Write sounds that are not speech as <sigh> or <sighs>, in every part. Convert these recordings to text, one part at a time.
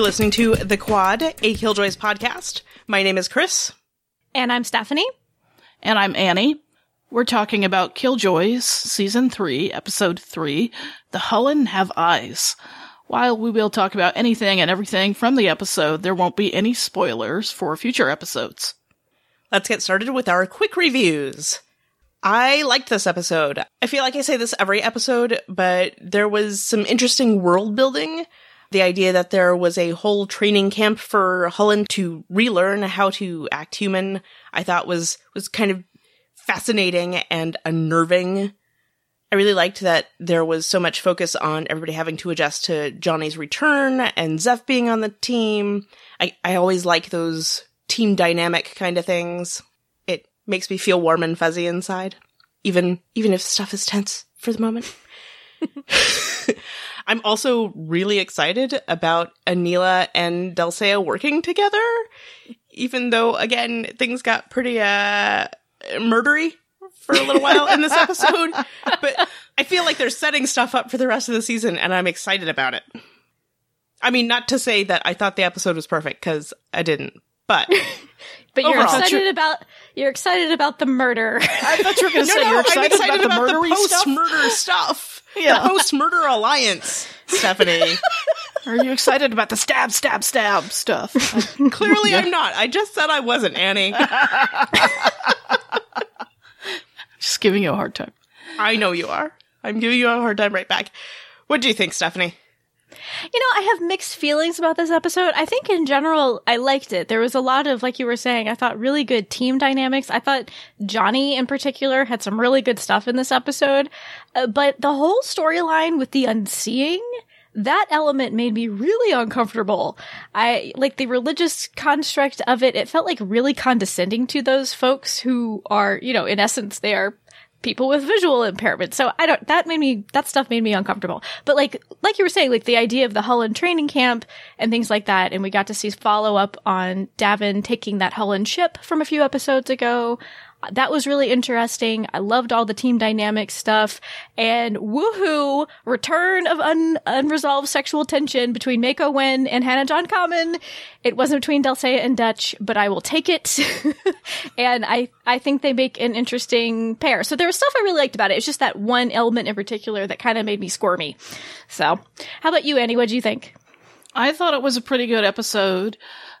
You're listening to The Quad, a Killjoys podcast. My name is Kris. And I'm Stephanie. And I'm Annie. We're talking about Killjoys, Season 3, Episode 3, The Hullen Have Eyes. While we will talk about anything and everything from the episode, there won't be any spoilers for future episodes. Let's get started with our quick reviews. I liked this episode. I feel like I say this every episode, but there was some interesting world building. The idea that there was a whole training camp for Hullen to relearn how to act human, I thought was, was kind of fascinating and unnerving. I really liked that there was so much focus on everybody having to adjust to Johnny's return and Zeph being on the team. I, I always like those team dynamic kind of things. It makes me feel warm and fuzzy inside, even, even if stuff is tense for the moment. <laughs> <laughs> I'm also really excited about Aneela and Delle working together, even though, again, things got pretty, uh, murdery for a little while in this <laughs> episode, but I feel like they're setting stuff up for the rest of the season and I'm excited about it. I mean, not to say that I thought the episode was perfect because I didn't, but. <laughs> but you're overall. excited about you're excited about the murder. I thought you were going <laughs> to No, say no, you're excited, I'm excited about, the murdery stuff. post-murder stuff. <laughs> Yeah. The post-murder alliance, Stephanie. <laughs> Are you excited about the stab, stab, stab stuff? <laughs> Clearly, I'm not. I just said I wasn't, Annie. Just giving you a hard time. I know you are. I'm giving you a hard time right back. What do you think, Stephanie? You know, I have mixed feelings about this episode. I think in general, I liked it. There was a lot of, like you were saying, I thought really good team dynamics. I thought Johnny in particular had some really good stuff in this episode. Uh, but the whole storyline with the unseeing, that element made me really uncomfortable. I like the religious construct of it. It felt like really condescending to those folks who are, you know, in essence, they are people with visual impairment. So I don't, that made me, that stuff made me uncomfortable. But like, like you were saying, like the idea of the Hullen training camp and things like that. And we got to see follow up on D'avin taking that Hullen ship from a few episodes ago. That was really interesting. I loved all the team dynamic stuff and woohoo, return of un- unresolved sexual tension between Mayko Nguyen and Hannah John-Kamen. It wasn't between Seyah and Dutch, but I will take it. <laughs> and I, I think they make an interesting pair. So there was stuff I really liked about it. It's just that one element in particular that kind of made me squirmy. So how about you, Annie? What do you think? I thought it was a pretty good episode.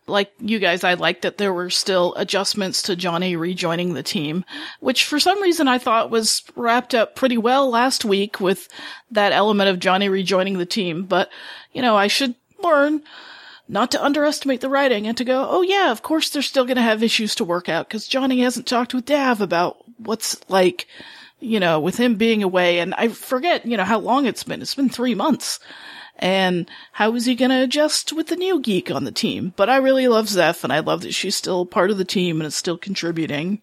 Like you guys, I liked that there were still adjustments to Johnny rejoining the team, which for some reason I thought was wrapped up pretty well last week with that element of Johnny rejoining the team. But, you know, I should learn not to underestimate the writing and to go, oh yeah, of course they're still going to have issues to work out because Johnny hasn't talked with Dav about what's like, you know, with him being away. And I forget, you know, how long it's been. It's been three months. And how is he going to adjust with the new geek on the team? But I really love Zeph and I love that she's still part of the team and is still contributing.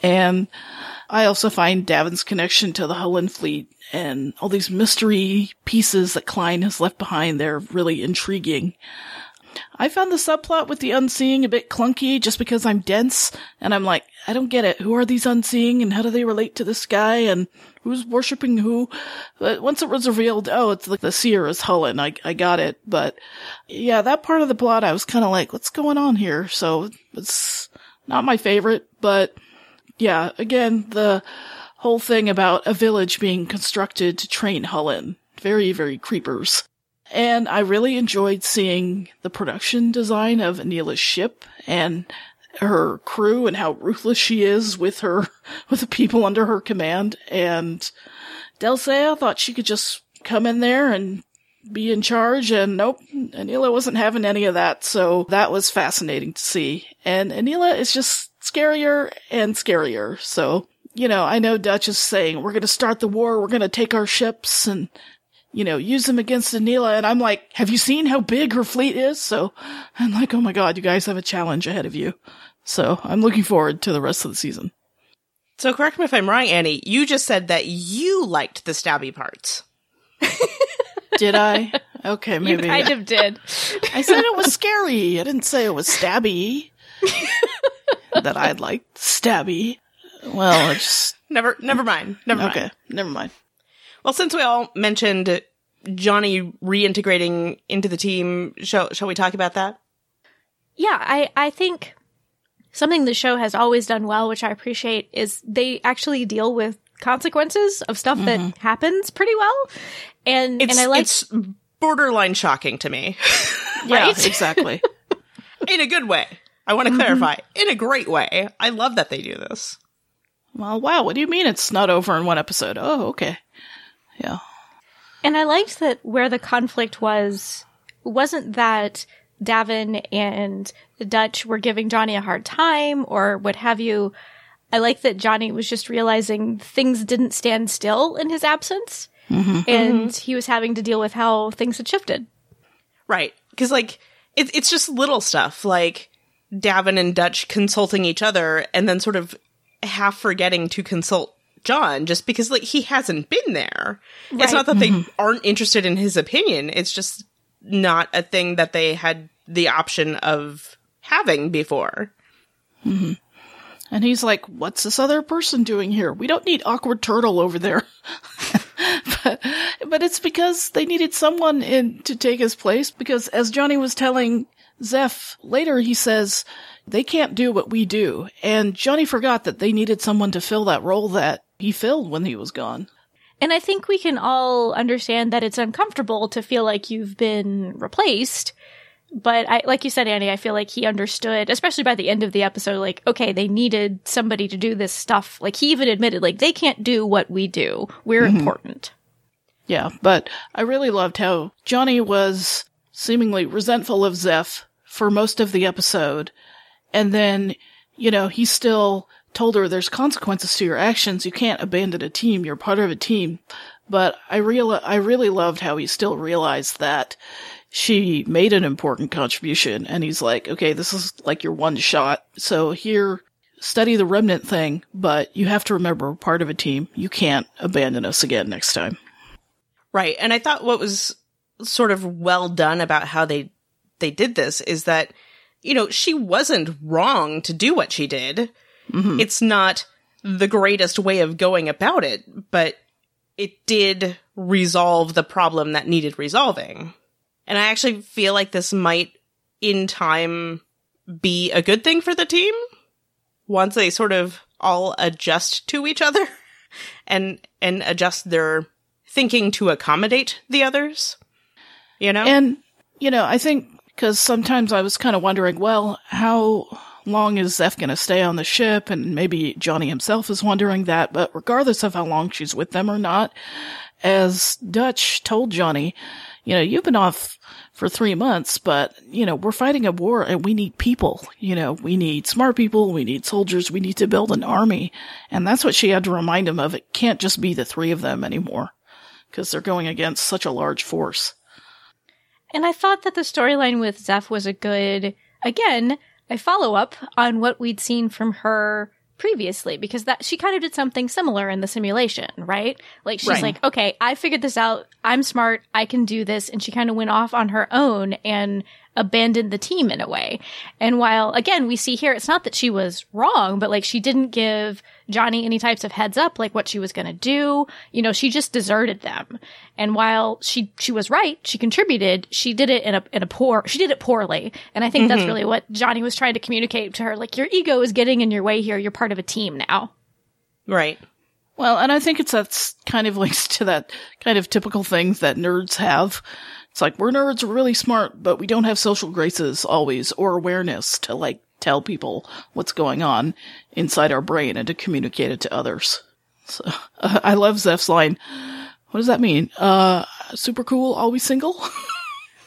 And I also find D'avin's connection to the Hullen fleet and all these mystery pieces that Khlyen has left behind. They're really intriguing. I found the subplot with the unseeing a bit clunky just because I'm dense and I'm like, I don't get it. Who are these unseeing and how do they relate to this guy and who's worshipping who? But once it was revealed, oh, it's like the seer is Hullen. I, I got it. But yeah, that part of the plot, I was kind of like, what's going on here? So it's not my favorite, but yeah, again, the whole thing about a village being constructed to train Hullen. Very, very creepers. And I really enjoyed seeing the production design of Aneela's ship and her crew and how ruthless she is with her, <laughs> with the people under her command. And Delle Seyah thought she could just come in there and be in charge and nope, Aneela wasn't having any of that. So that was fascinating to see. And Aneela is just scarier and scarier. So, you know, I know Dutch is saying we're going to start the war. We're going to take our ships and you know, use them against Aneela. And I'm like, have you seen how big her fleet is? So I'm like, oh my God, you guys have a challenge ahead of you. So I'm looking forward to the rest of the season. So correct me if I'm wrong, Annie. You just said that you liked the stabby parts. <laughs> <laughs> Did I? Okay, You maybe. kind of did. I said it was <laughs> scary. I didn't say it was stabby. that I liked stabby. Well, it's just, Never, never mind. Never okay. mind. Okay, never mind. Well, since we all mentioned Johnny reintegrating into the team. Shall shall we talk about that? Yeah, I, I think something the show has always done well, which I appreciate, is they actually deal with consequences of stuff that mm-hmm. happens pretty well. And It's and I like it's borderline shocking to me. <laughs> Yeah, exactly. in a good way. I want to mm-hmm. clarify. In a great way. I love that they do this. well, wow. What do you mean it's not over in one episode? Oh, okay. Yeah. And I liked that where the conflict was wasn't that D'avin and Dutch were giving Johnny a hard time or what have you. I like that Johnny was just realizing things didn't stand still in his absence. Mm-hmm. And mm-hmm. he was having to deal with how things had shifted. Right. Because, like, it, it's just little stuff like D'avin and Dutch consulting each other and then sort of half forgetting to consult John just because, like, he hasn't been there. It's not that they <laughs> aren't interested in his opinion, it's just not a thing that they had the option of having before. Mm-hmm. And he's like, what's this other person doing here? We don't need awkward turtle over there. <laughs> but, but it's because they needed someone in to take his place because as Johnny was telling Zeph later, he says, they can't do what we do. And Johnny forgot that they needed someone to fill that role that he filled when he was gone. And I think we can all understand that it's uncomfortable to feel like you've been replaced. But I, like you said, Annie, I feel like he understood, especially by the end of the episode, like, okay, they needed somebody to do this stuff. Like he even admitted, like, they can't do what we do. We're mm-hmm. important. Yeah, but I really loved how Johnny was seemingly resentful of Zeph for most of the episode. And then, you know, he still told her there's consequences to your actions. You can't abandon a team. You're part of a team. But I real I really loved how he still realized that she made an important contribution and he's like, okay, this is like your one shot. So here, study the remnant thing, but you have to remember we're part of a team. You can't abandon us again next time. Right. And I thought what was sort of well done about how they they did this is that you know, she wasn't wrong to do what she did. Mm-hmm. It's not the greatest way of going about it, but it did resolve the problem that needed resolving. And I actually feel like this might in time be a good thing for the team once they sort of all adjust to each other <laughs> and and adjust their thinking to accommodate the others. You know? And, you know, I think because sometimes I was kind of wondering, well, how long is Zeph going to stay on the ship? And maybe Johnny himself is wondering that. But regardless of how long she's with them or not, as Dutch told Johnny, you know, you've been off for three months, but, you know, we're fighting a war and we need people. You know, we need smart people. We need soldiers. We need to build an army. And that's what she had to remind him of. It can't just be the three of them anymore because they're going against such a large force. And I thought that the storyline with Zeph was a good, again, a follow up on what we'd seen from her previously because that she kind of did something similar in the simulation, right? Like she's Right. like, okay, I figured this out. I'm smart. I can do this. And she kind of went off on her own and abandoned the team in a way. And while again, we see here, it's not that she was wrong, but like she didn't give Johnny any types of heads up, like what she was going to do. You know, she just deserted them. And while she, she was right, she contributed, she did it in a, in a poor, she did it poorly. And I think that's mm-hmm. really what Johnny was trying to communicate to her. Like your ego is getting in your way here. You're part of a team now. right. Well, and I think it's that's kind of <laughs> links to that kind of typical things that nerds have. It's like we're nerds, we're really smart, but we don't have social graces always or awareness to like tell people what's going on inside our brain and to communicate it to others. So uh, <laughs> I love Zeph's line. What does that mean? Uh, super cool, always single. <laughs>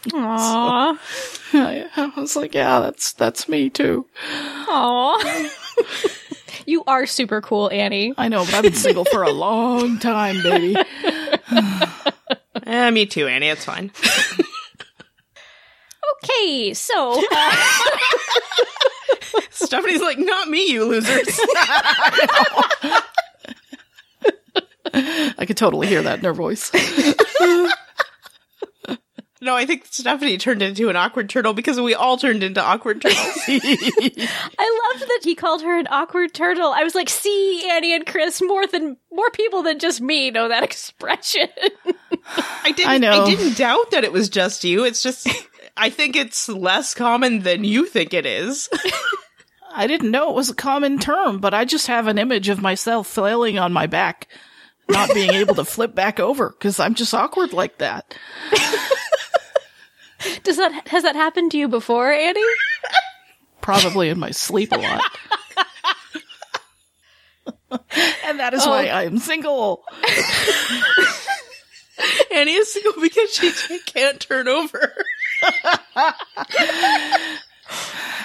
Aww. <laughs> I was like, yeah, that's that's me too. Aww. you are super cool, Annie. I know, but I've been single for a long time, baby. Eh, me too, Annie. It's fine. <laughs> Okay, so uh, <laughs> Stephanie's like, not me, you losers. <laughs> I could totally hear that in her voice. no, I think Stephanie turned into an awkward turtle because we all turned into awkward turtles. I loved that he called her an awkward turtle. I was like, see, Annie and Kris, more than more people than just me know that expression. <laughs> I didn't. I know. I didn't doubt that it was just you. It's just <laughs> I think it's less common than you think it is. <laughs> I didn't know it was a common term, but I just have an image of myself flailing on my back, not being able to flip back over because I'm just awkward like that. Does that has that happened to you before, Annie? Probably in my sleep a lot. and that is why oh. I am single. Annie is single because she <laughs> can't turn over.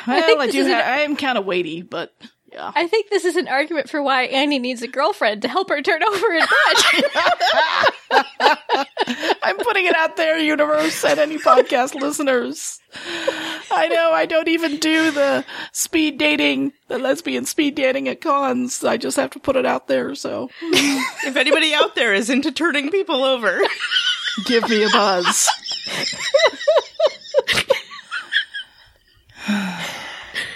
Well, think I, do. is an- I am kind of weighty, but yeah. I think this is an argument for why Annie needs a girlfriend to help her turn over in bed. <laughs> I'm putting it out there, universe, and any podcast listeners. I know I don't even do the speed dating, the lesbian speed dating at cons. I just have to put it out there. So <laughs> If anybody out there is into turning people over, give me a buzz. <laughs>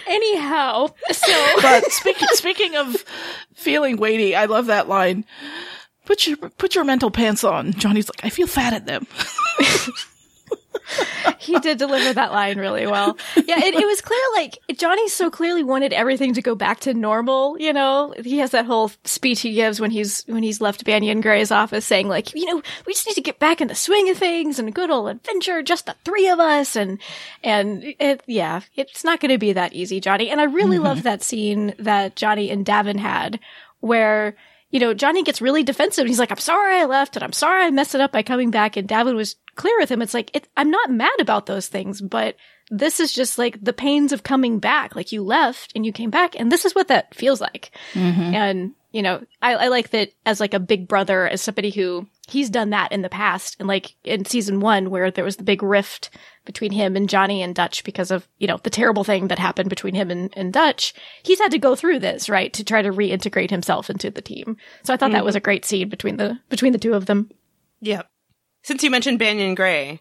Anyhow, so <laughs> But speaking <laughs> speaking of feeling weighty, I love that line. Put your put your mental pants on. Johnny's like, I feel fat at them. <laughs> he did deliver that line really well. Yeah, it, it was clear like Johnny so clearly wanted everything to go back to normal. You know, he has that whole speech he gives when he's when he's left Banyan Gray's office, saying like, you know, we just need to get back in the swing of things and a good old adventure, just the three of us, and and it, yeah, it's not going to be that easy, Johnny. And I really mm-hmm. love that scene that Johnny and D'avin had where you know, Johnny gets really defensive. He's like, I'm sorry I left and I'm sorry I messed it up by coming back. And D'avin was clear with him. It's like, it, I'm not mad about those things, but this is just like the pains of coming back. Like you left and you came back and this is what that feels like. Mm-hmm. And, you know, I, I like that as like a big brother, as somebody who he's done that in the past. And like in season one, where there was the big rift between him and Johnny and Dutch because of, you know, the terrible thing that happened between him and, and Dutch. He's had to go through this, right? To try to reintegrate himself into the team. So I thought that was mm-hmm. a great scene between the, between the two of them. Yep. Since you mentioned Banyan Gray,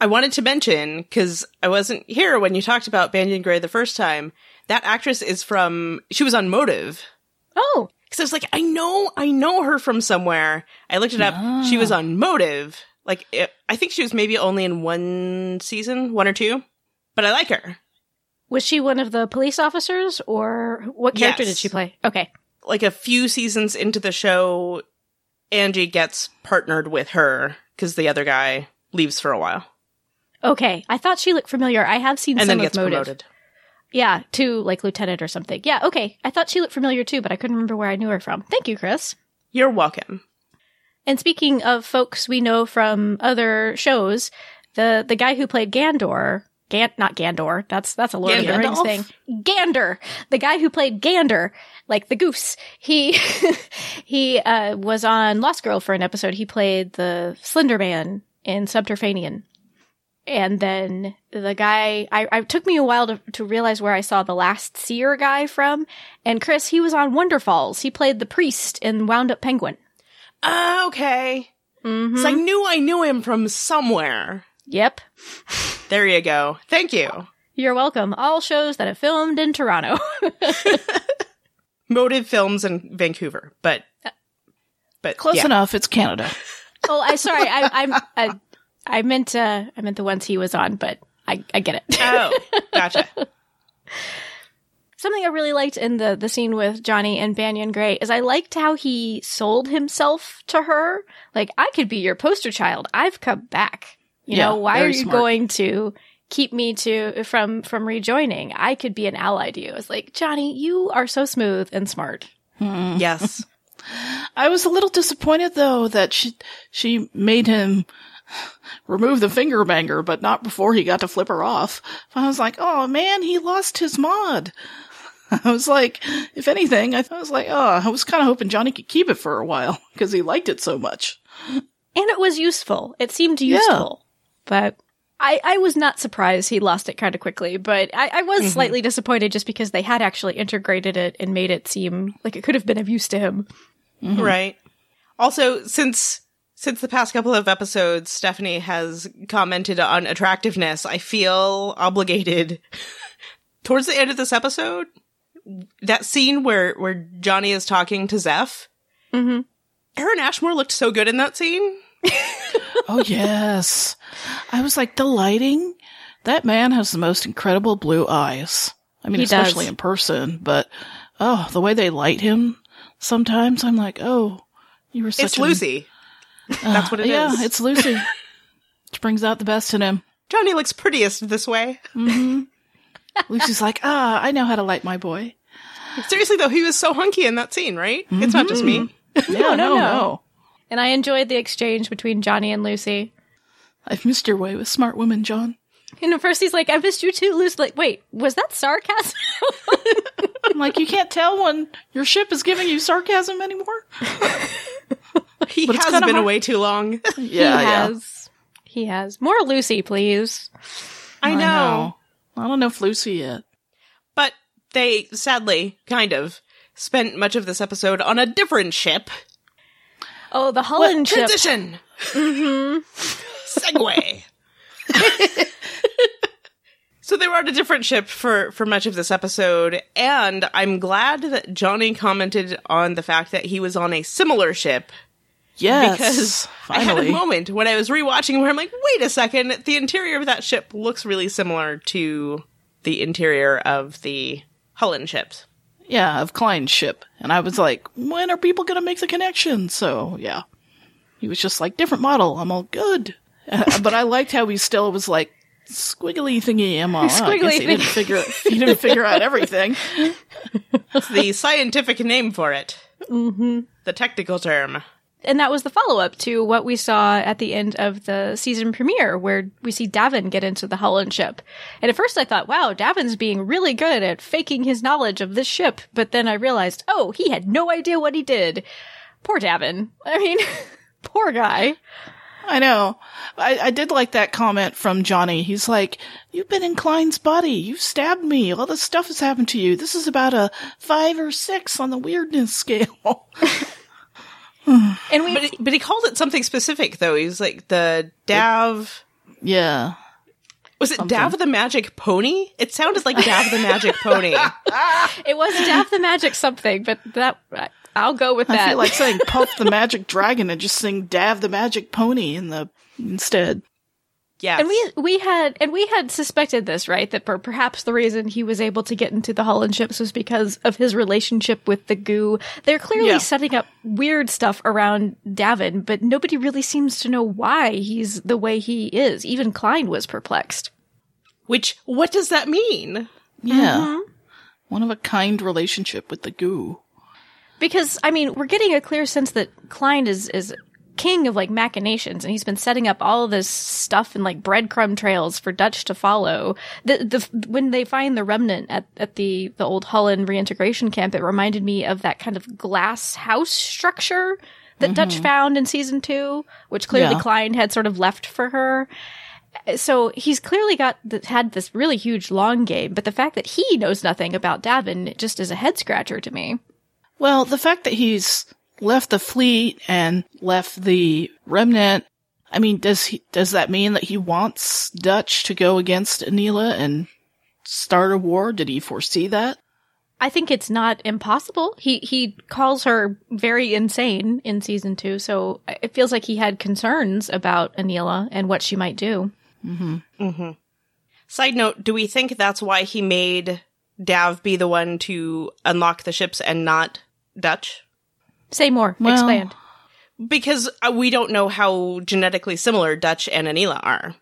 I wanted to mention, because I wasn't here when you talked about Banyan Gray the first time, that actress is from, she was on Motive. Oh, Because I was like, I know, I know her from somewhere. I looked it up. She was on Motive. Like, it, I think she was maybe only in one season, one or two, but I like her. was she one of the police officers or what character Yes. did she play? Okay. Like a few seasons into the show, Angie gets partnered with her because the other guy leaves for a while Okay. I thought she looked familiar. I have seen and some then of gets Motive. promoted. Yeah, to like lieutenant or something. Yeah, okay. I thought she looked familiar too, but I couldn't remember where I knew her from. Thank you, Kris. You're welcome. And speaking of folks we know from other shows, the the guy who played Gandor, Gan not Gandor, that's that's a Lord of the Rings thing. Gander, the guy who played Gander, like the goose. He <laughs> he uh, was on Lost Girl for an episode. He played the Slender Man in Subterranean. And then the guy, I, I took me a while to, to realize where I saw the last seer guy from. And Kris, he was on Wonderfalls. He played the priest in Wound Up Penguin. Ah, okay. Mm-hmm. So I knew I knew him from somewhere. Yep. There you go. Thank you. You're welcome. All shows that have filmed in Toronto. <laughs> Motive Films in Vancouver, but but Close yeah. enough. It's Canada. oh, I sorry. I, I'm I, I meant uh, I meant the ones he was on, but I I get it. Oh, <laughs> gotcha. Something I really liked in the the scene with Johnny and Banyan Gray is I liked how he sold himself to her. Like I could be your poster child. I've come back. You Yeah, know why are you smart. going to keep me to from from rejoining? I could be an ally to you. It's like Johnny, you are so smooth and smart. yes. <laughs> I was a little disappointed though that she she made him remove the finger banger, but not before he got to flip her off. I was like, oh man, he lost his mod. <laughs> I was like, if anything, I was like, oh, I was kind of hoping Johnny could keep it for a while <laughs> because he liked it so much. And it was useful. It seemed useful. But I, I was not surprised he lost it kind of quickly, but I, I was mm-hmm. slightly disappointed just because they had actually integrated it and made it seem like it could have been of use to him. Mm-hmm. Right. Also, since since the past couple of episodes, Stephanie has commented on attractiveness. I feel obligated <laughs> towards the end of this episode. That scene where where Johnny is talking to Zeph. Mhm. Aaron Ashmore looked so good in that scene. <laughs> Oh yes. I was like, the lighting? That man has the most incredible blue eyes. I mean, He especially does. in person, but oh, the way they light him sometimes I'm like, oh, you were such It's an- Lucy. <laughs> That's what it is. yeah, it's Lucy. <laughs> Which brings out the best in him. Johnny looks prettiest this way. <laughs> Lucy's like, ah, I know how to light my boy. Seriously though, he was so hunky in that scene, right? It's not just me. Yeah, no, no, no. no. And I enjoyed the exchange between Johnny and Lucy. I've missed your way with smart women, John. And at first he's like, I missed you too, Lucy. Like, wait, was that sarcasm? I'm like, you can't tell when your ship is giving you sarcasm anymore. <laughs> He But it's has been hard- away too long. <laughs> <laughs> yeah, he has. He has. More Lucy, please. I know. I don't know if Lucy yet. But they sadly, kind of, spent much of this episode on a different ship. Oh, the Hullen ship. Transition. Mm-hmm. Segue. so they were on a different ship for for much of this episode, and I'm glad that Johnny commented on the fact that he was on a similar ship Yes. because <laughs> I had a moment when I was rewatching where I'm like, wait a second, the interior of that ship looks really similar to the interior of the Hullen ships. Yeah, of Khlyen's ship. And I was like, when are people going to make the connection? So, yeah. He was just like, different model. I'm all good. <laughs> But I liked how he still was like, squiggly thingy. I'm all, I Squiggly guess he didn't thingy. figure, he didn't figure out everything. It's <laughs> the scientific name for it. Mm-hmm. The technical term. And that was the follow up to what we saw at the end of the season premiere, where we see D'avin get into the Hullen ship. And at first I thought, wow, D'avin's being really good at faking his knowledge of this ship. But then I realized, oh, he had no idea what he did. Poor D'avin. <laughs> I mean, <laughs> poor guy. I know. I, I did like that comment from Johnny. He's like, You've been in Khlyen's body. You've stabbed me. All this stuff has happened to you. This is about a five or six on the weirdness scale. <laughs> <sighs> And we, But he, but he called it something specific though. He was like the Dav. yeah. Was it Dav the Magic Pony? It sounded like Dav the Magic Pony. <laughs> it was Dav the Magic something, but that, I'll go with that. I feel like saying Puff the <laughs> Magic Dragon and just sing Dav the Magic Pony in the instead. Yes. And we we had and we had suspected this, right? That per- perhaps the reason he was able to get into the Hullen ships was because of his relationship with the goo. They're clearly Yeah. setting up weird stuff around D'avin, but nobody really seems to know why he's the way he is. Even Khlyen was perplexed. Which what does that mean? Yeah. Mm-hmm. One of a kind relationship with the goo. Because I mean, we're getting a clear sense that Khlyen is is king of like machinations, and he's been setting up all of this stuff and like breadcrumb trails for Dutch to follow. The the when they find the remnant at at the the old Hullen reintegration camp, it reminded me of that kind of glass house structure that Dutch mm-hmm. found in season two, which clearly Yeah. Khlyen had sort of left for her. So he's clearly got had this really huge long game, but the fact that he knows nothing about D'avin just is a head scratcher to me. Well, the fact that he's left the fleet and left the remnant, I mean, does he, does that mean that he wants Dutch to go against Aneela and start a war? Did he foresee that? I think it's not impossible. He he calls her very insane in season two, so it feels like he had concerns about Aneela and what she might do. Mm-hmm. Mm-hmm. Side note, do we think that's why he made Dav be the one to unlock the ships and not Dutch? Say more. Well- Expand. Because uh, we don't know how genetically similar Dutch and Aneela are.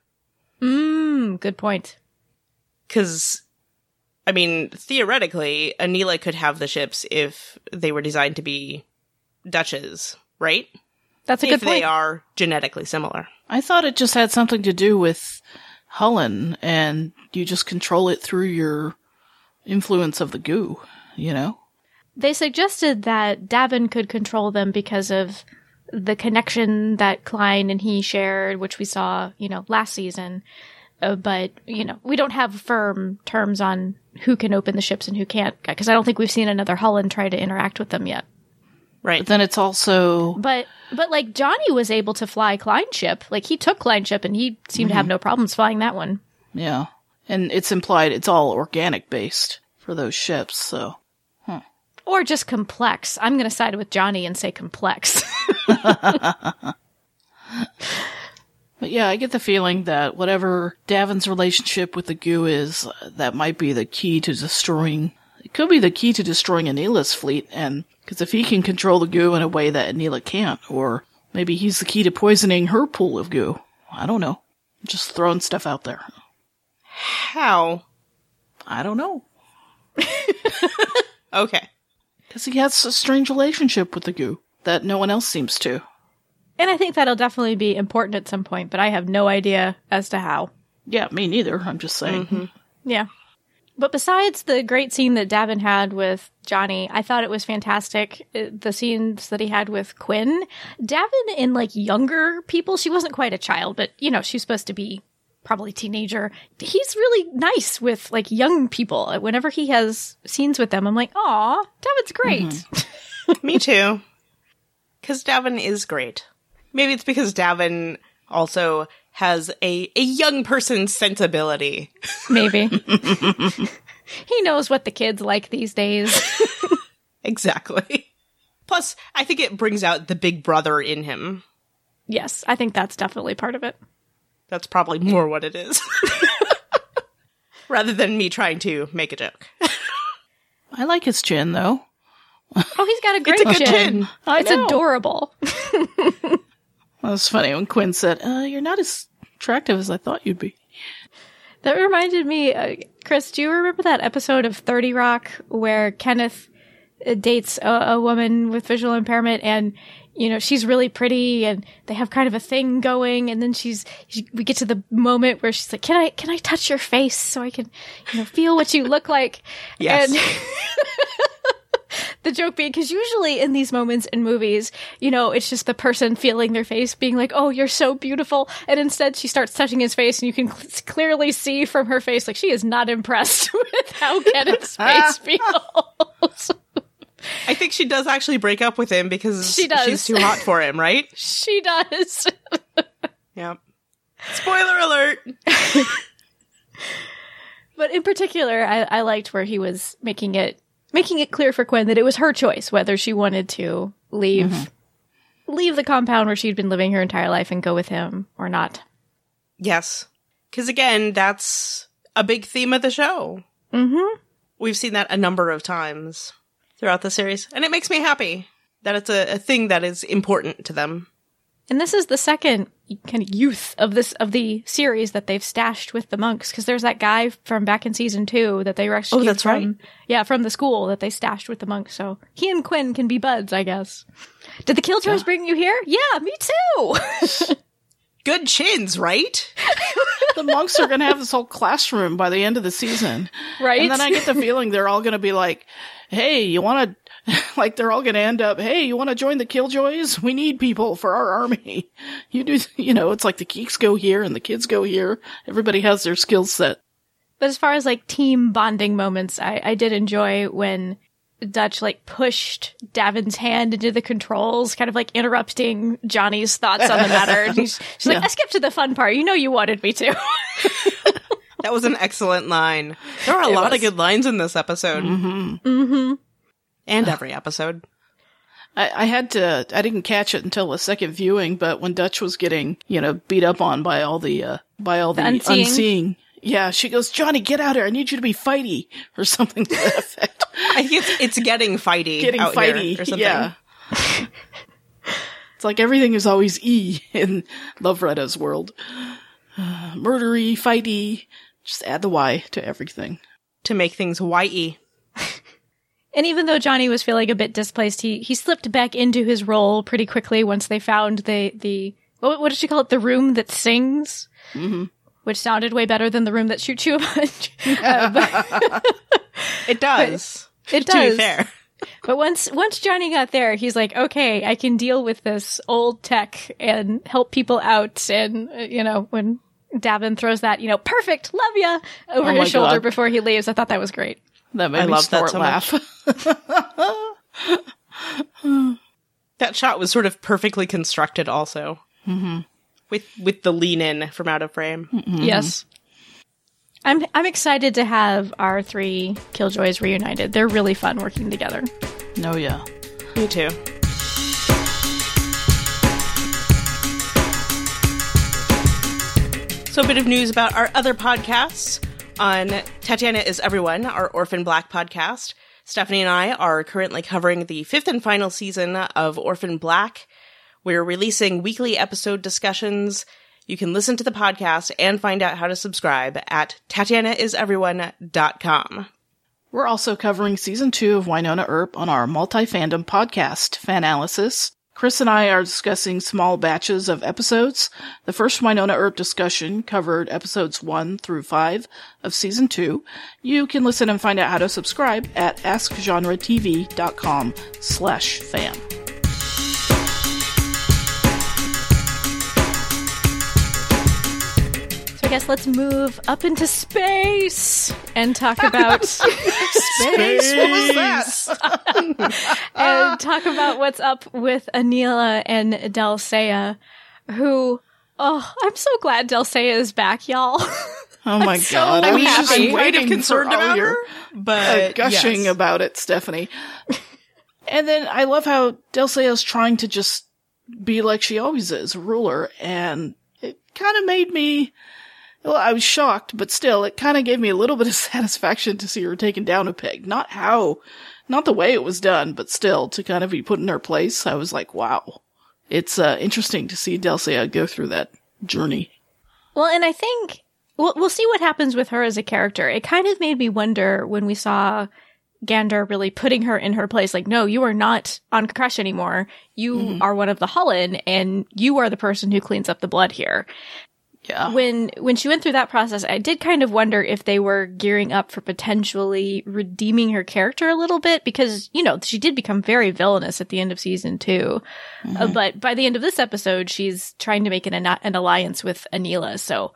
Mm, good point. Because, I mean, theoretically, Aneela could have the ships if they were designed to be Dutches, right? That's a if good point. If they are genetically similar. I thought it just had something to do with Hullen and you just control it through your influence of the goo, you know? They suggested that D'avin could control them because of the connection that Khlyen and he shared, which we saw, you know, last season. Uh, but, you know, we don't have firm terms on who can open the ships and who can't, because I don't think we've seen another Hullen try to interact with them yet. Right. But then it's also, But, but like Johnny was able to fly Khlyen's ship. Like he took Khlyen's ship and he seemed to have no problems flying that one. yeah. And it's implied it's all organic based for those ships, so. Or just complex. I'm going to side with Johnny and say complex. <laughs> But yeah, I get the feeling that whatever D'avin's relationship with the goo is, uh, that might be the key to destroying. It could be the key to destroying Aneela's fleet, and because if he can control the goo in a way that Aneela can't, or maybe he's the key to poisoning her pool of goo. I don't know. Just throwing stuff out there. How? I don't know. <laughs> Okay. Because he has a strange relationship with the goo that no one else seems to. And I think that'll definitely be important at some point, but I have no idea as to how. Yeah, me neither. I'm just saying. Yeah. But besides the great scene that D'avin had with Johnny, I thought it was fantastic. uh, The scenes that he had with Quinn. D'avin in like younger people, she wasn't quite a child, but you know, she's supposed to be probably teenager. He's really nice with like young people. Whenever he has scenes with them, I'm like, aw, D'avin's great. Mm-hmm. <laughs> Me too. Because D'avin is great. Maybe it's because D'avin also has a, a young person's sensibility. <laughs> Maybe. <laughs> he knows what the kids like these days. Exactly. Plus, I think it brings out the big brother in him. yes, I think that's definitely part of it. That's probably more what it is. <laughs> Rather than me trying to make a joke. I like his chin, though. Oh, he's got a great It's a good chin. chin. I It's know. adorable. That was funny when Quinn said, uh, "You're not as attractive as I thought you'd be." That reminded me, uh, Kris, do you remember that episode of 30 Rock where Kenneth uh, dates a, a woman with visual impairment and, you know, she's really pretty and they have kind of a thing going and then she's, she, we get to the moment where she's like, can I, can I touch your face so I can, you know, feel what you look like? <laughs> Yes. And <laughs> the joke being, because usually in these moments in movies, you know, it's just the person feeling their face being like, oh, you're so beautiful. And instead she starts touching his face and you can cl- clearly see from her face, like, she is not impressed <laughs> with how Kenneth's face feels. I think she does actually break up with him because She does. she's too hot for him, right? <laughs> she does. yeah. Spoiler alert. <laughs> But in particular, I, I liked where he was making it making it clear for Quinn that it was her choice whether she wanted to leave leave the compound where she'd been living her entire life and go with him or not. Yes. Because again, that's a big theme of the show. Mm-hmm. We've seen that a number of times throughout the series, and it makes me happy that it's a, a thing that is important to them. And this is the second kind of youth of this of the series that they've stashed with the monks because there's that guy from back in season two that they rescued. Oh, that's from, right. Yeah, from the school that they stashed with the monks. So he and Quinn can be buds, I guess. Did the Killjoys bring you here? Yeah, me too. <laughs> Good chins, right? The monks are going to have this whole classroom by the end of the season, right? and then I get the feeling they're all going to be like, "Hey, you want to?" <laughs> Like they're all going to end up, "Hey, you want to join the Killjoys? We need people for our army." You do, you know, it's like the geeks go here and the kids go here. Everybody has their skill set. But as far as like team bonding moments, I, I did enjoy when Dutch like pushed D'avin's hand into the controls, kind of like interrupting Johnny's thoughts on the matter. <laughs> And he's, she's like, I skipped to the fun part. You know you wanted me to. <laughs> That was an excellent line. There are a It lot was. of good lines in this episode. Mm-hmm. mm-hmm. And every episode. I, I had to, I didn't catch it until the second viewing, but when Dutch was getting, you know, beat up on by all the, uh, by all the, The unseeing. unseeing. Yeah, she goes, Johnny, get out here. I need you to be fighty <laughs> or something to that effect. I think it's, it's getting fighty. Getting out here fighty. or something. Yeah. it's like everything is always E in Love Retta's world. Uh, <sighs> murdery, fighty. Just add the Y to everything. To make things YE. <laughs> And even though Johnny was feeling a bit displaced, he he slipped back into his role pretty quickly once they found the the what, what did she call it? The room that sings, Mhm. which sounded way better than the room that shoots you a bunch. <laughs> Uh, <laughs> but It does. it to does. be fair. But once once Johnny got there, he's like, okay, I can deal with this old tech and help people out. And uh, you know, when D'avin throws that, you know, perfect, love ya, over Oh his shoulder God. before he leaves, I thought that was great. That made I me love that snort so laugh. <laughs> That shot was sort of perfectly constructed also. Mm-hmm. With with the lean in from out of frame. Yes. I'm I'm excited to have our three Killjoys reunited. They're really fun working together. no, yeah. Me too. So, a bit of news about our other podcasts. On Tatiana is Everyone, our Orphan Black podcast, Stephanie and I are currently covering the fifth and final season of Orphan Black. We're releasing weekly episode discussions. You can listen to the podcast and find out how to subscribe at TatianaIsEveryone.com. We're also covering season two of Wynonna Earp on our multi fandom podcast, Fanalysis. Kris and I are discussing small batches of episodes. The first Wynonna Earp discussion covered episodes one through five of season two. You can listen and find out how to subscribe at askgenretv.com slash fan. Guess let's move up into space and talk about <laughs> Space, what was that? <laughs> and talk about what's up with Aneela and Delle Seyah, who oh, I'm so glad Delle Seyah is back, y'all. <laughs> Oh my so god, I was just happy. waiting concerned for all about your- her, but uh, gushing yes. about it, Stephanie. and then I love how Delle Seyah is trying to just be like she always is, a ruler, and it kind of made me. Well, I was shocked, but still, it kind of gave me a little bit of <laughs> satisfaction to see her taken down a peg. Not how, not the way it was done, but still to kind of be put in her place. I was like, wow, it's uh, interesting to see Delle Seyah go through that journey. Well, and I think we'll, we'll see what happens with her as a character. It kind of made me wonder when we saw Gander really putting her in her place. Like, no, you are not on Qresh anymore. You are one of the Hullen, and you are the person who cleans up the blood here. Yeah. When when she went through that process, I did kind of wonder if they were gearing up for potentially redeeming her character a little bit because you know she did become very villainous at the end of season 2 Uh, but by the end of this episode, she's trying to make an an alliance with Aneela. So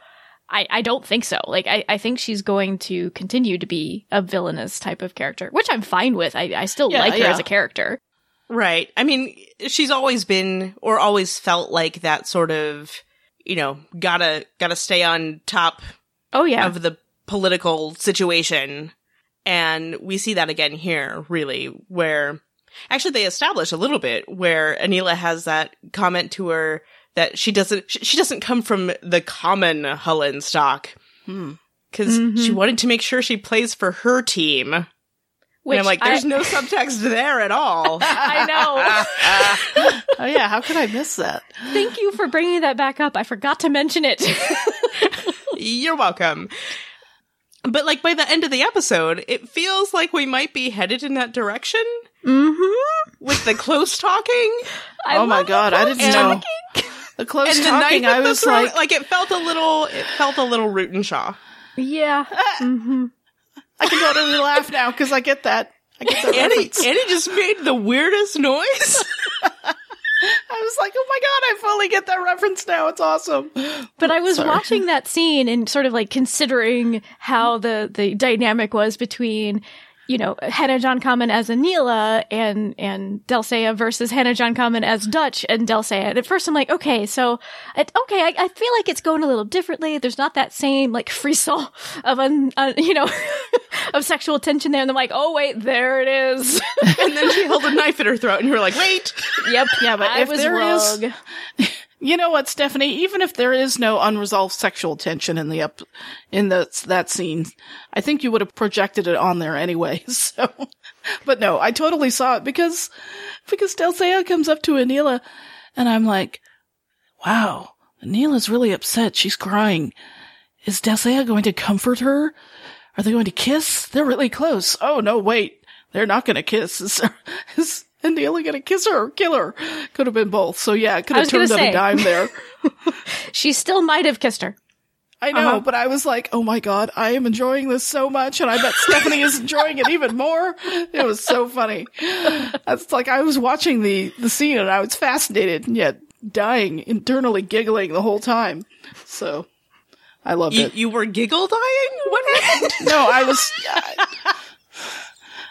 I, I don't think so. Like, I, I think she's going to continue to be a villainous type of character, which I'm fine with. I, I still Yeah, like her yeah. as a character. Right. I mean, she's always been or always felt like that sort of, you know, gotta gotta stay on top Oh, yeah. of the political situation. And we see that again here, really, where actually they establish a little bit where Aneela has that comment to her that she doesn't she doesn't come from the common Hullen stock. Hmm. Cause Mhm. she wanted to make sure she plays for her team. Which and I'm like, there's I, no subtext there at all. <laughs> I know. <laughs> Oh yeah, how could I miss that? Thank you for bringing that back up. I forgot to mention it. <laughs> You're welcome. But like by the end of the episode, it feels like we might be headed in that direction mm-hmm. with the close talking I oh my god, I didn't And- know. The close and the talking, knife I at the was throat. like, like it felt a little, it felt a little root and shaw. Yeah. hmm I can totally laugh now because I get that. I get that Annie, reference. Annie just made the weirdest noise. <laughs> I was like, oh my god, I fully get that reference now. It's awesome. But I was Sorry. watching that scene and sort of like considering how the the dynamic was between you know Hannah John-Kamen as Aneela and and Delle Seyah versus Hannah John-Kamen as Dutch and Delle Seyah. And at first I'm like, okay, so it, okay, I, I feel like it's going a little differently. There's not that same like <laughs> frisson of un, uh, you know <laughs> of sexual tension there. And I'm like, oh wait, there it is. and then she <laughs> held a knife at her throat, and you were like, "Wait." yep, Yeah, but I if was there is-. You know what, Stephanie? Even if there is no unresolved sexual tension in the up in the that scene, I think you would have projected it on there anyway. <laughs> So, but no, I totally saw it because because Delle Seyah comes up to Aneela, and I'm like, "Wow, Aneela's really upset. She's crying. Is Delle Seyah going to comfort her? Are they going to kiss? They're really close. Oh no, wait, they're not going to kiss. <laughs> Is, Aneela going to kiss her or kill her? Could have been both. So yeah, it could have turned up a dime there. <laughs> <laughs> She still might have kissed her. I know, Uh-huh. but I was like, oh my god, I am enjoying this so much, and I bet Stephanie is enjoying it even more. It was so funny. It's like I was watching the, the scene and I was fascinated and yet dying, internally giggling the whole time. So, I loved You, it. you were giggle dying? What <laughs> happened? No, I was, I,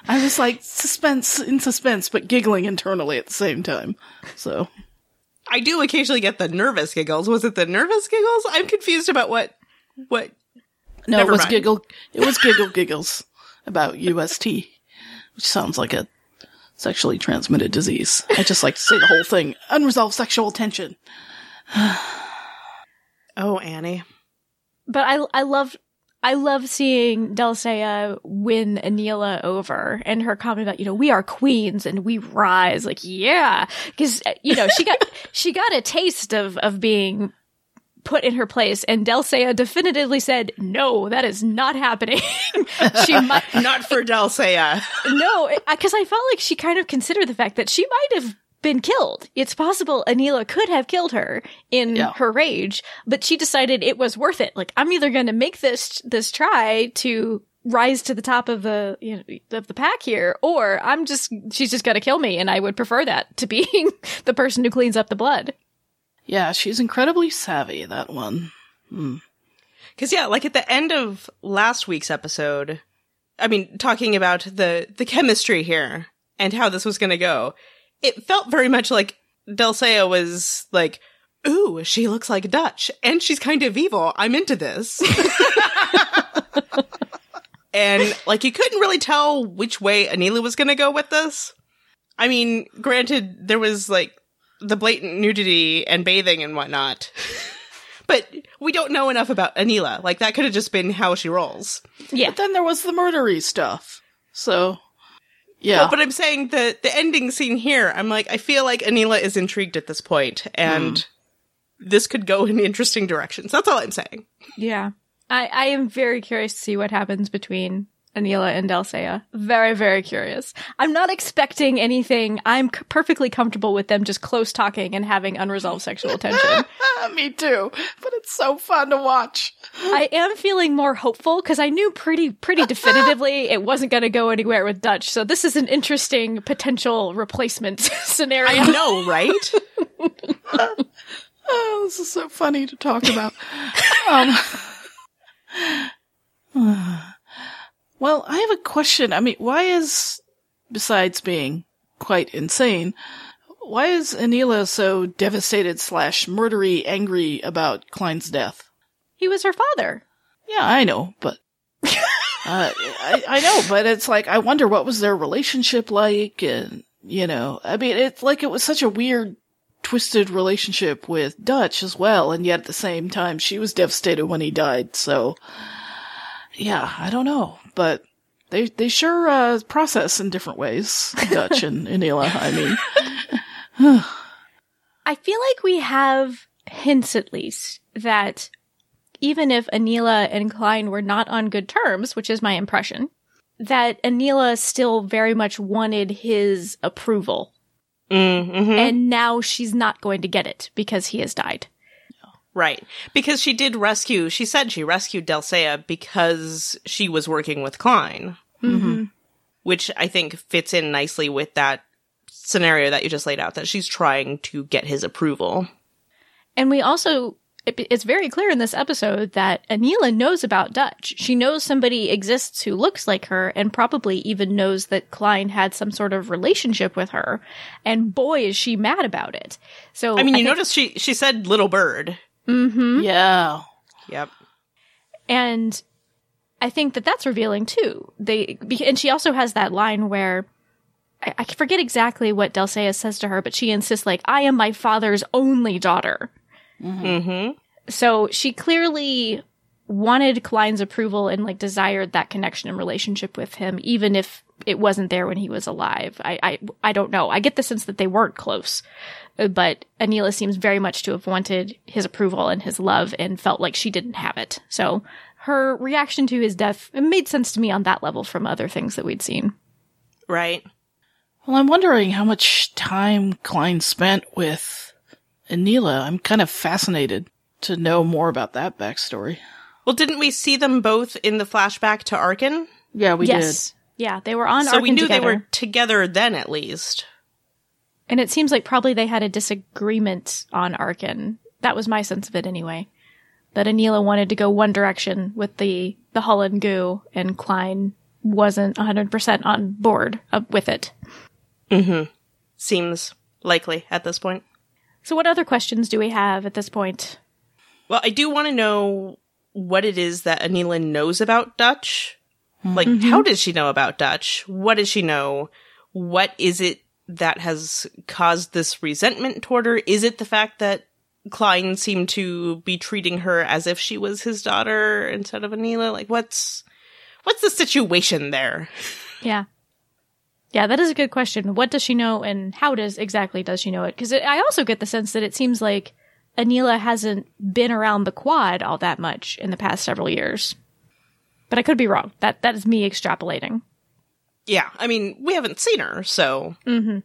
I was like suspense in suspense, but giggling internally at the same time. So, I do occasionally get the nervous giggles. Was it the nervous giggles? I'm confused about what, what. no, Never it was mind. giggle, it was giggle giggles about UST, which sounds like a sexually transmitted disease. I just like to say the whole thing. Unresolved sexual tension. <sighs> Oh, Annie. But I I love I love seeing Delle Seyah win Aneela over and her comment about, you know, we are queens and we rise. Like, yeah. Cause, you know, she got, <laughs> she got a taste of, of being put in her place and Delle Seyah definitively said, no, that is not happening. <laughs> she might, <laughs> Not for Delle Seyah. no, because I felt like she kind of considered the fact that she might have been killed. It's possible Aneela could have killed her in Yeah. her rage, but she decided it was worth it. Like I'm either going to make this this try to rise to the top of the you know, of the pack here, or I'm just she's just going to kill me, and I would prefer that to being <laughs> the person who cleans up the blood. Yeah, she's incredibly savvy, that one. Hmm. Cause yeah, like at the end of last week's episode, I mean, talking about the, the chemistry here and how this was gonna go, it felt very much like Delle was like, ooh, she looks like Dutch and she's kind of evil. I'm into this. <laughs> and like you couldn't really tell which way Aneela was gonna go with this. I mean, granted, there was like the blatant nudity and bathing and whatnot. <laughs> But we don't know enough about Aneela. Like that could have just been how she rolls. Yeah, But then there was the murdery stuff. So, yeah. Well, but I'm saying the the ending scene here, I'm like, I feel like Aneela is intrigued at this point, and mm. this could go in interesting directions. That's all I'm saying. yeah. I I am very curious to see what happens between. Aneela and Delle Seyah. Very, very curious. I'm not expecting anything. I'm c- perfectly comfortable with them just close talking and having unresolved sexual tension. <laughs> Me too. But it's so fun to watch. I am feeling more hopeful because I knew pretty pretty <laughs> definitively it wasn't going to go anywhere with Dutch. So this is an interesting potential replacement <laughs> scenario. I know, right? Oh, this is so funny to talk about. um, <sighs> <sighs> <sighs> well, I have a question. I mean, why is, besides being quite insane, why is Aneela so devastated slash murdery angry about Khlyen's death? He was her father. Yeah, I know, but <laughs> uh, I, I know, but it's like I wonder what was their relationship like, and you know, I mean, it's like it was such a weird, twisted relationship with Dutch as well, and yet at the same time, she was devastated when he died. So, yeah, I don't know, but they they sure uh, process in different ways, <laughs> Dutch and Aneela. I mean, <sighs> I feel like we have hints at least that even if Aneela and Khlyen were not on good terms, which is my impression, that Aneela still very much wanted his approval. mm-hmm. And now she's not going to get it because he has died. Right. Because she did rescue, she said she rescued Delle Seyah because she was working with Khlyen, Mm-hmm. which I think fits in nicely with that scenario that you just laid out, that she's trying to get his approval. And we also, it, it's very clear in this episode that Aneela knows about Dutch. She knows somebody exists who looks like her and probably even knows that Khlyen had some sort of relationship with her. And boy, is she mad about it. So, I mean, you think- notice she, she said little bird. Mhm. yeah, Yep. And I think that that's revealing too. They, be- and she also has that line where, I, I forget exactly what Delle says to her, but she insists like, I am my father's only daughter. Mm-hmm. So she clearly wanted Khlyen's approval and like desired that connection and relationship with him, even if it wasn't there when he was alive. I, I, I don't know. I get the sense that they weren't close, Uh, but Aneela seems very much to have wanted his approval and his love and felt like she didn't have it. So her reaction to his death it made sense to me on that level from other things that we'd seen. Right. Well, I'm wondering how much time Khlyen spent with Aneela. I'm kind of fascinated to know more about that backstory. Well, didn't we see them both in the flashback to Arkyn? Yeah, we did. yes. Yeah, they were on so we knew together. they were together then, at least. And it seems like probably they had a disagreement on Arkyn. That was my sense of it anyway. That Aneela wanted to go one direction with the, the Hullen goo and Khlyen wasn't 100% on board uh, with it. Mm-hmm. Seems likely at this point. So what other questions do we have at this point? Well, I do want to know what it is that Aneela knows about Dutch. Like, mm-hmm. how does she know about Dutch? What does she know? What is it that has caused this resentment toward her? Is it the fact that Khlyen seemed to be treating her as if she was his daughter instead of Aneela? Like, what's what's the situation there? Yeah. Yeah, that is a good question. What does she know and how does exactly does she know it? Because I also get the sense that it seems like Aneela hasn't been around the quad all that much in the past several years. But I could be wrong. That that is me extrapolating. Yeah, I mean, we haven't seen her, so. Mm-hmm.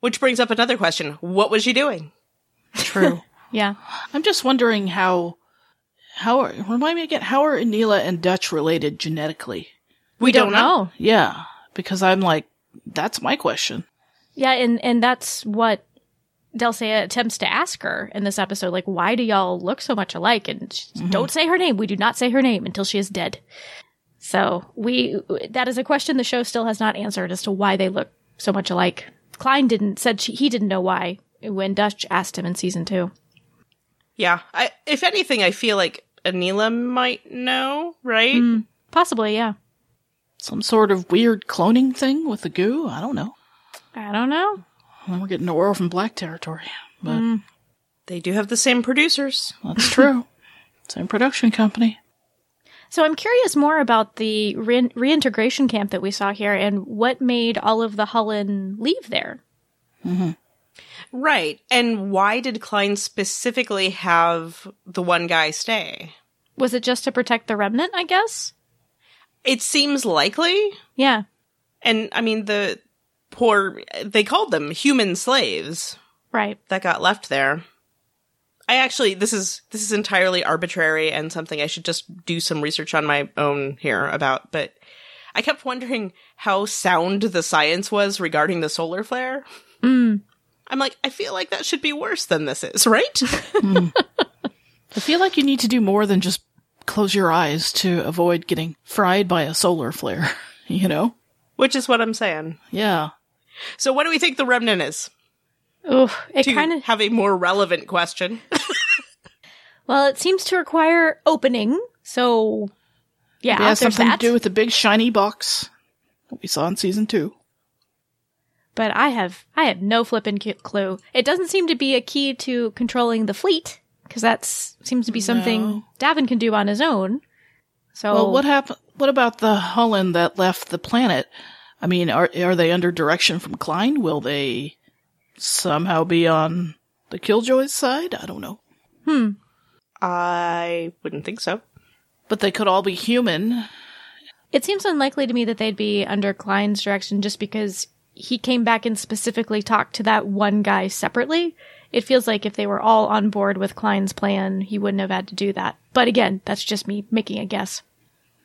Which brings up another question: What was she doing? True. <laughs> Yeah. I'm just wondering how, how are, remind me again, how are Aneela and Dutch related genetically? We, don't, know. Yeah, because I'm like, that's my question. Yeah, and and that's what Delle Seyah attempts to ask her in this episode. Like, why do y'all look so much alike? And she- mm-hmm. don't say her name. We do not say her name until she is dead. So we that is a question the show still has not answered as to why they look so much alike. Khlyen didn't said she, he didn't know why when Dutch asked him in season two. Yeah, I, if anything, I feel like Aneela might know, right? Mm, possibly, yeah. Some sort of weird cloning thing with the goo? I don't know. I don't know. Then we're getting to Orphan Black territory. But mm. They do have the same producers. that's true. <laughs> Same production company. So I'm curious more about the re- reintegration camp that we saw here and what made all of the Hullen leave there. Mm-hmm. Right. And why did Khlyen specifically have the one guy stay? Was it just to protect the remnant, I guess? It seems likely. Yeah. And I mean, the poor, they called them human slaves Right. that got left there. I actually, this is, this is entirely arbitrary and something I should just do some research on my own here about, but I kept wondering how sound the science was regarding the solar flare. Mm. I'm like, I feel like that should be worse than this is, right? <laughs> I feel like you need to do more than just close your eyes to avoid getting fried by a solar flare, <laughs> you know? Which is what I'm saying. Yeah. So what do we think the remnant is? Oof. It kind of, have a more relevant question. <laughs> well, it seems to require opening. So, yeah, It has something that. to do with the big shiny box that we saw in season two. but I have, I have no flippin' clue. It doesn't seem to be a key to controlling the fleet because that seems to be something No. D'avin can do on his own. So, Well, what happened? What about the Hullen that left the planet? I mean, are are they under direction from Khlyen? Will they somehow be on the Killjoys side? I don't know. Hmm. I wouldn't think so. But they could all be human. It seems unlikely to me that they'd be under Khlyen's direction just because he came back and specifically talked to that one guy separately. It feels like if they were all on board with Khlyen's plan, he wouldn't have had to do that. But again, that's just me making a guess.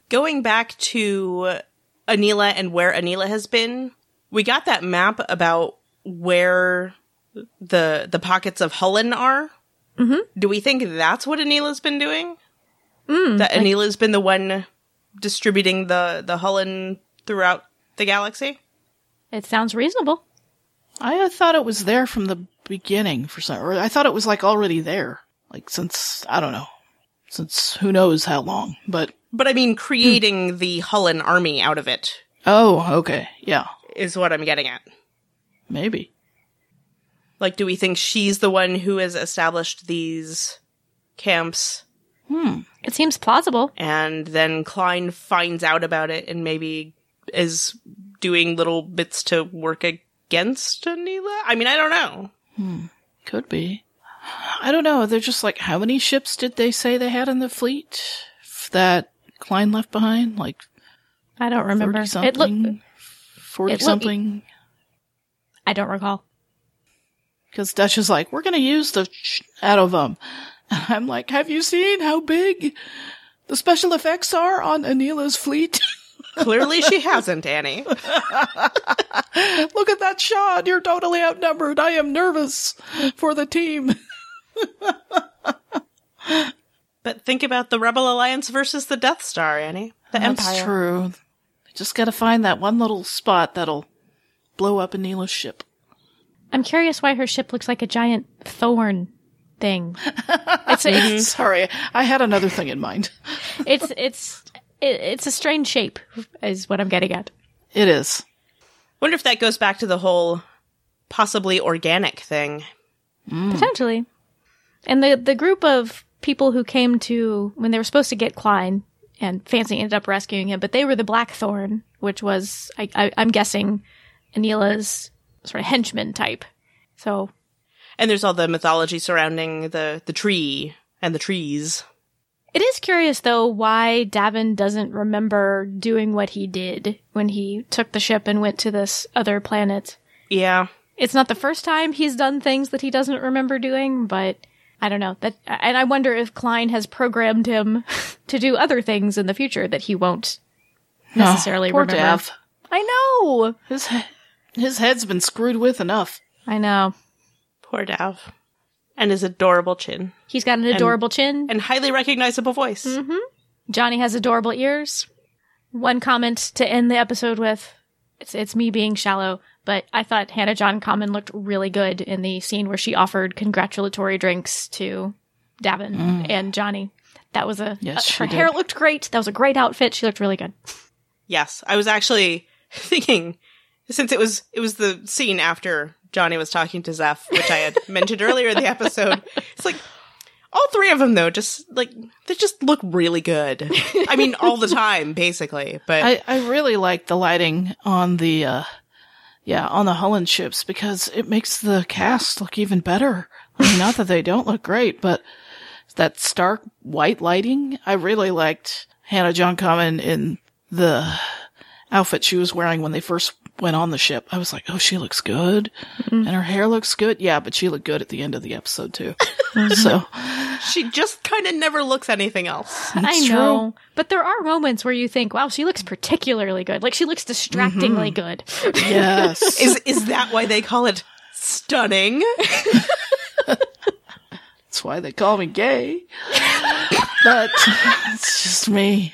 Going back to Aneela and where Aneela has been, we got that map about where the the pockets of Hullen are. Mm-hmm. Do we think that's what Aneela's been doing? that Aneela's been the one distributing the the Hullen throughout the galaxy. It sounds reasonable. I thought it was there from the beginning for some, or I thought it was like already there, like since I don't know, since who knows how long. But But I mean, creating the Hullen army out of it oh, okay, yeah, is what I'm getting at. maybe. Like, do we think she's the one who has established these camps Hmm. It seems plausible. and then Khlyen finds out about it and maybe is doing little bits to work against Aneela? I mean, I don't know. Hmm. Could be. I don't know. They're just like, how many ships did they say they had in the fleet that Khlyen left behind? Like I don't remember. 30 It looked. something, 40 it looked- something. I don't recall. Because Dutch is like, we're going to use the sh- out of them. And I'm like, have you seen how big the special effects are on Aneela's fleet? <laughs> Clearly, she hasn't, Annie. <laughs> Look at that shot. You're totally outnumbered. I am nervous for the team. <laughs> But think about the Rebel Alliance versus the Death Star, Annie. The That's Empire. true. Just got to find that one little spot that'll blow up Aneela's ship. I'm curious why her ship looks like a giant thorn thing. <laughs> It's it's <laughs> Sorry, I had another thing in mind. it's it's it, it's a strange shape, is what I'm getting at. It is. Wonder if that goes back to the whole possibly organic thing. Potentially. And the the group of people who came to when they were supposed to get Khlyen and Fancy ended up rescuing him, but they were the Blackthorn, which was I, I, I'm guessing Aneela's sort of henchman type. So And there's all the mythology surrounding the the tree and the trees. It is curious though why D'avin doesn't remember doing what he did when he took the ship and went to this other planet. Yeah. It's not the first time he's done things that he doesn't remember doing, but I don't know. That and I wonder if Khlyen has programmed him <laughs> to do other things in the future that he won't necessarily Oh, poor remember. Dav. I know. His his head's been screwed with enough. I know. Poor Dav. And his adorable chin. He's got an adorable chin. And highly recognizable voice. Mm-hmm. Johnny has adorable ears. One comment to end the episode with it's it's me being shallow, but I thought Hannah John-Kamen looked really good in the scene where she offered congratulatory drinks to D'avin and Johnny. That was a Yes, uh, her did. hair looked great. That was a great outfit. She looked really good. Yes. I was actually <laughs> thinking since it was it was the scene after Johnny was talking to Zeph, which I had <laughs> mentioned earlier in the episode. It's like all three of them though, just like they just look really good. I mean, all the <laughs> time, basically. But I, I really like the lighting on the uh yeah, on the Hullen ships because it makes the cast look even better. I mean, not that they don't look great, but that stark white lighting, I really liked Hannah John-Kamen in the outfit she was wearing when they first went on the ship. I was like, oh, she looks good. Mm-hmm. And her hair looks good. Yeah, but she looked good at the end of the episode too. Mm-hmm. so she just kind of never looks anything else. I It's know, but there are moments where you think, "Wow, she looks particularly good." Like she looks distractingly mm-hmm. good. yes. <laughs> Is is that why they call it stunning? <laughs> That's why they call me gay. but <laughs> it's just me.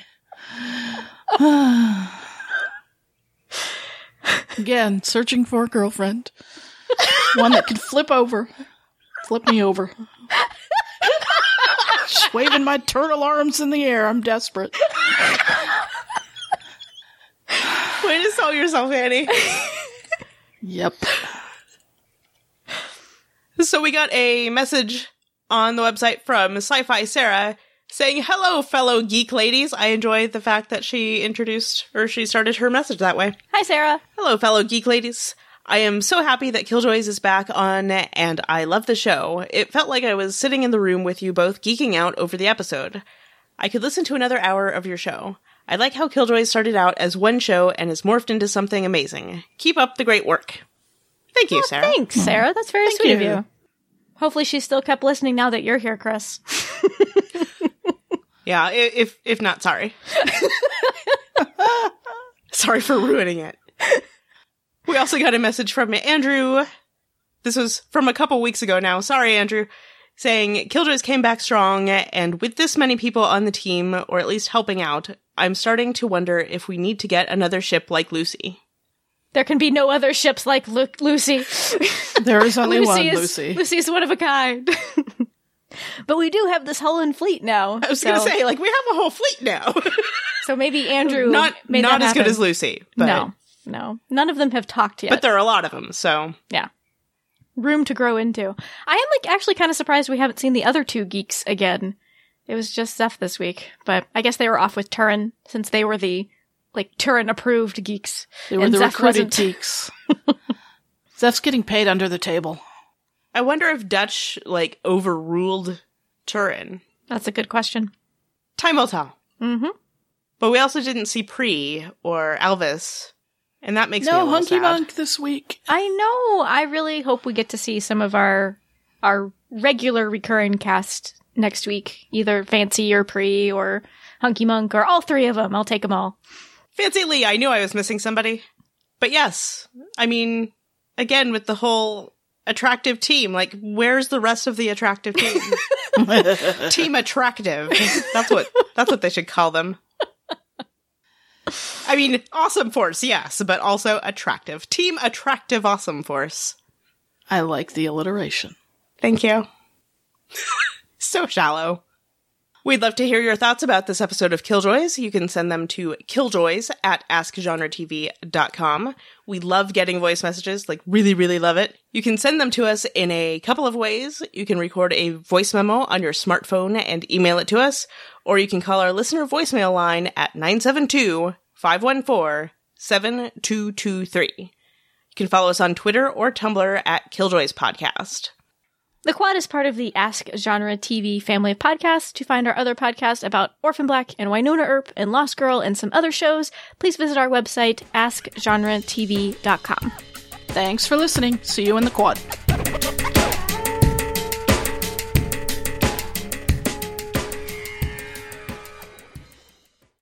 <sighs> Again, searching for a girlfriend. One that can flip over. Flip me over. Just waving my turtle arms in the air. I'm desperate. Way to sell yourself, Annie. Yep. So we got a message on the website from Sci-Fi Sarah saying, "Hello, fellow geek ladies. I enjoy the fact that she introduced or she started her message that way. Hi, Sarah. Hello, fellow geek ladies. I am so happy that Killjoys is back on, and I love the show. It felt like I was sitting in the room with you both geeking out over the episode. I could listen to another hour of your show. I like how Killjoys started out as one show and has morphed into something amazing. Keep up the great work. Thank you, oh, Sarah. Thanks, Sarah. That's very Thank sweet of you. you. Hopefully, she still kept listening now that you're here, Kris. <laughs> <laughs> Yeah, if if not, sorry. <laughs> sorry for ruining it. We also got a message from Andrew. This was from a couple weeks ago now. Sorry, Andrew. Saying Killjoys came back strong, and with this many people on the team, or at least helping out, I'm starting to wonder if we need to get another ship like Lucy. There can be no other ships like Lu- Lucy. There is <laughs> only one, is, Lucy. Lucy's one of a kind. But we do have this Hullen fleet now. I was so, gonna say, like, we have a whole fleet now. so maybe Andrew not made not that as good as Lucy, but no, no, none of them have talked yet. but there are a lot of them. So yeah, room to grow into. I am like actually kind of surprised we haven't seen the other two geeks again. It was just Zeph this week, but I guess they were off with Turin since they were the like Turin approved geeks. They were and the Zeph recruited wasn't. geeks. <laughs> Zeph's getting paid under the table. I wonder if Dutch like overruled Turin. That's a good question. Time will tell. Mm-hmm. But we also didn't see Pree or Elvis, and that makes me a No little hunky sad. monk this week. I know. I really hope we get to see some of our our regular recurring cast next week, either Fancy or Pree or Hunky Monk or all three of them. I'll take them all. Fancy Lee, I knew I was missing somebody, but yes, I mean, again with the whole attractive team, like where's the rest of the attractive team? <laughs> team attractive. That's what that's what they should call them. I mean, awesome force, yes, but also attractive. Team attractive awesome force. I like the alliteration. Thank you. <laughs> so shallow. We'd love to hear your thoughts about this episode of Killjoys. You can send them to killjoys at askgenretv.com. We love getting voice messages, like really, really love it. You can send them to us in a couple of ways. You can record a voice memo on your smartphone and email it to us, or you can call our listener voicemail line at 972 514 7223. You can follow us on Twitter or Tumblr at Killjoys Podcast. The Quad is part of the Ask Genre TV family of podcasts. To find our other podcasts about Orphan Black and Wynonna Earp and Lost Girl and some other shows, please visit our website, askgenretv.com. Thanks for listening. See you in the quad.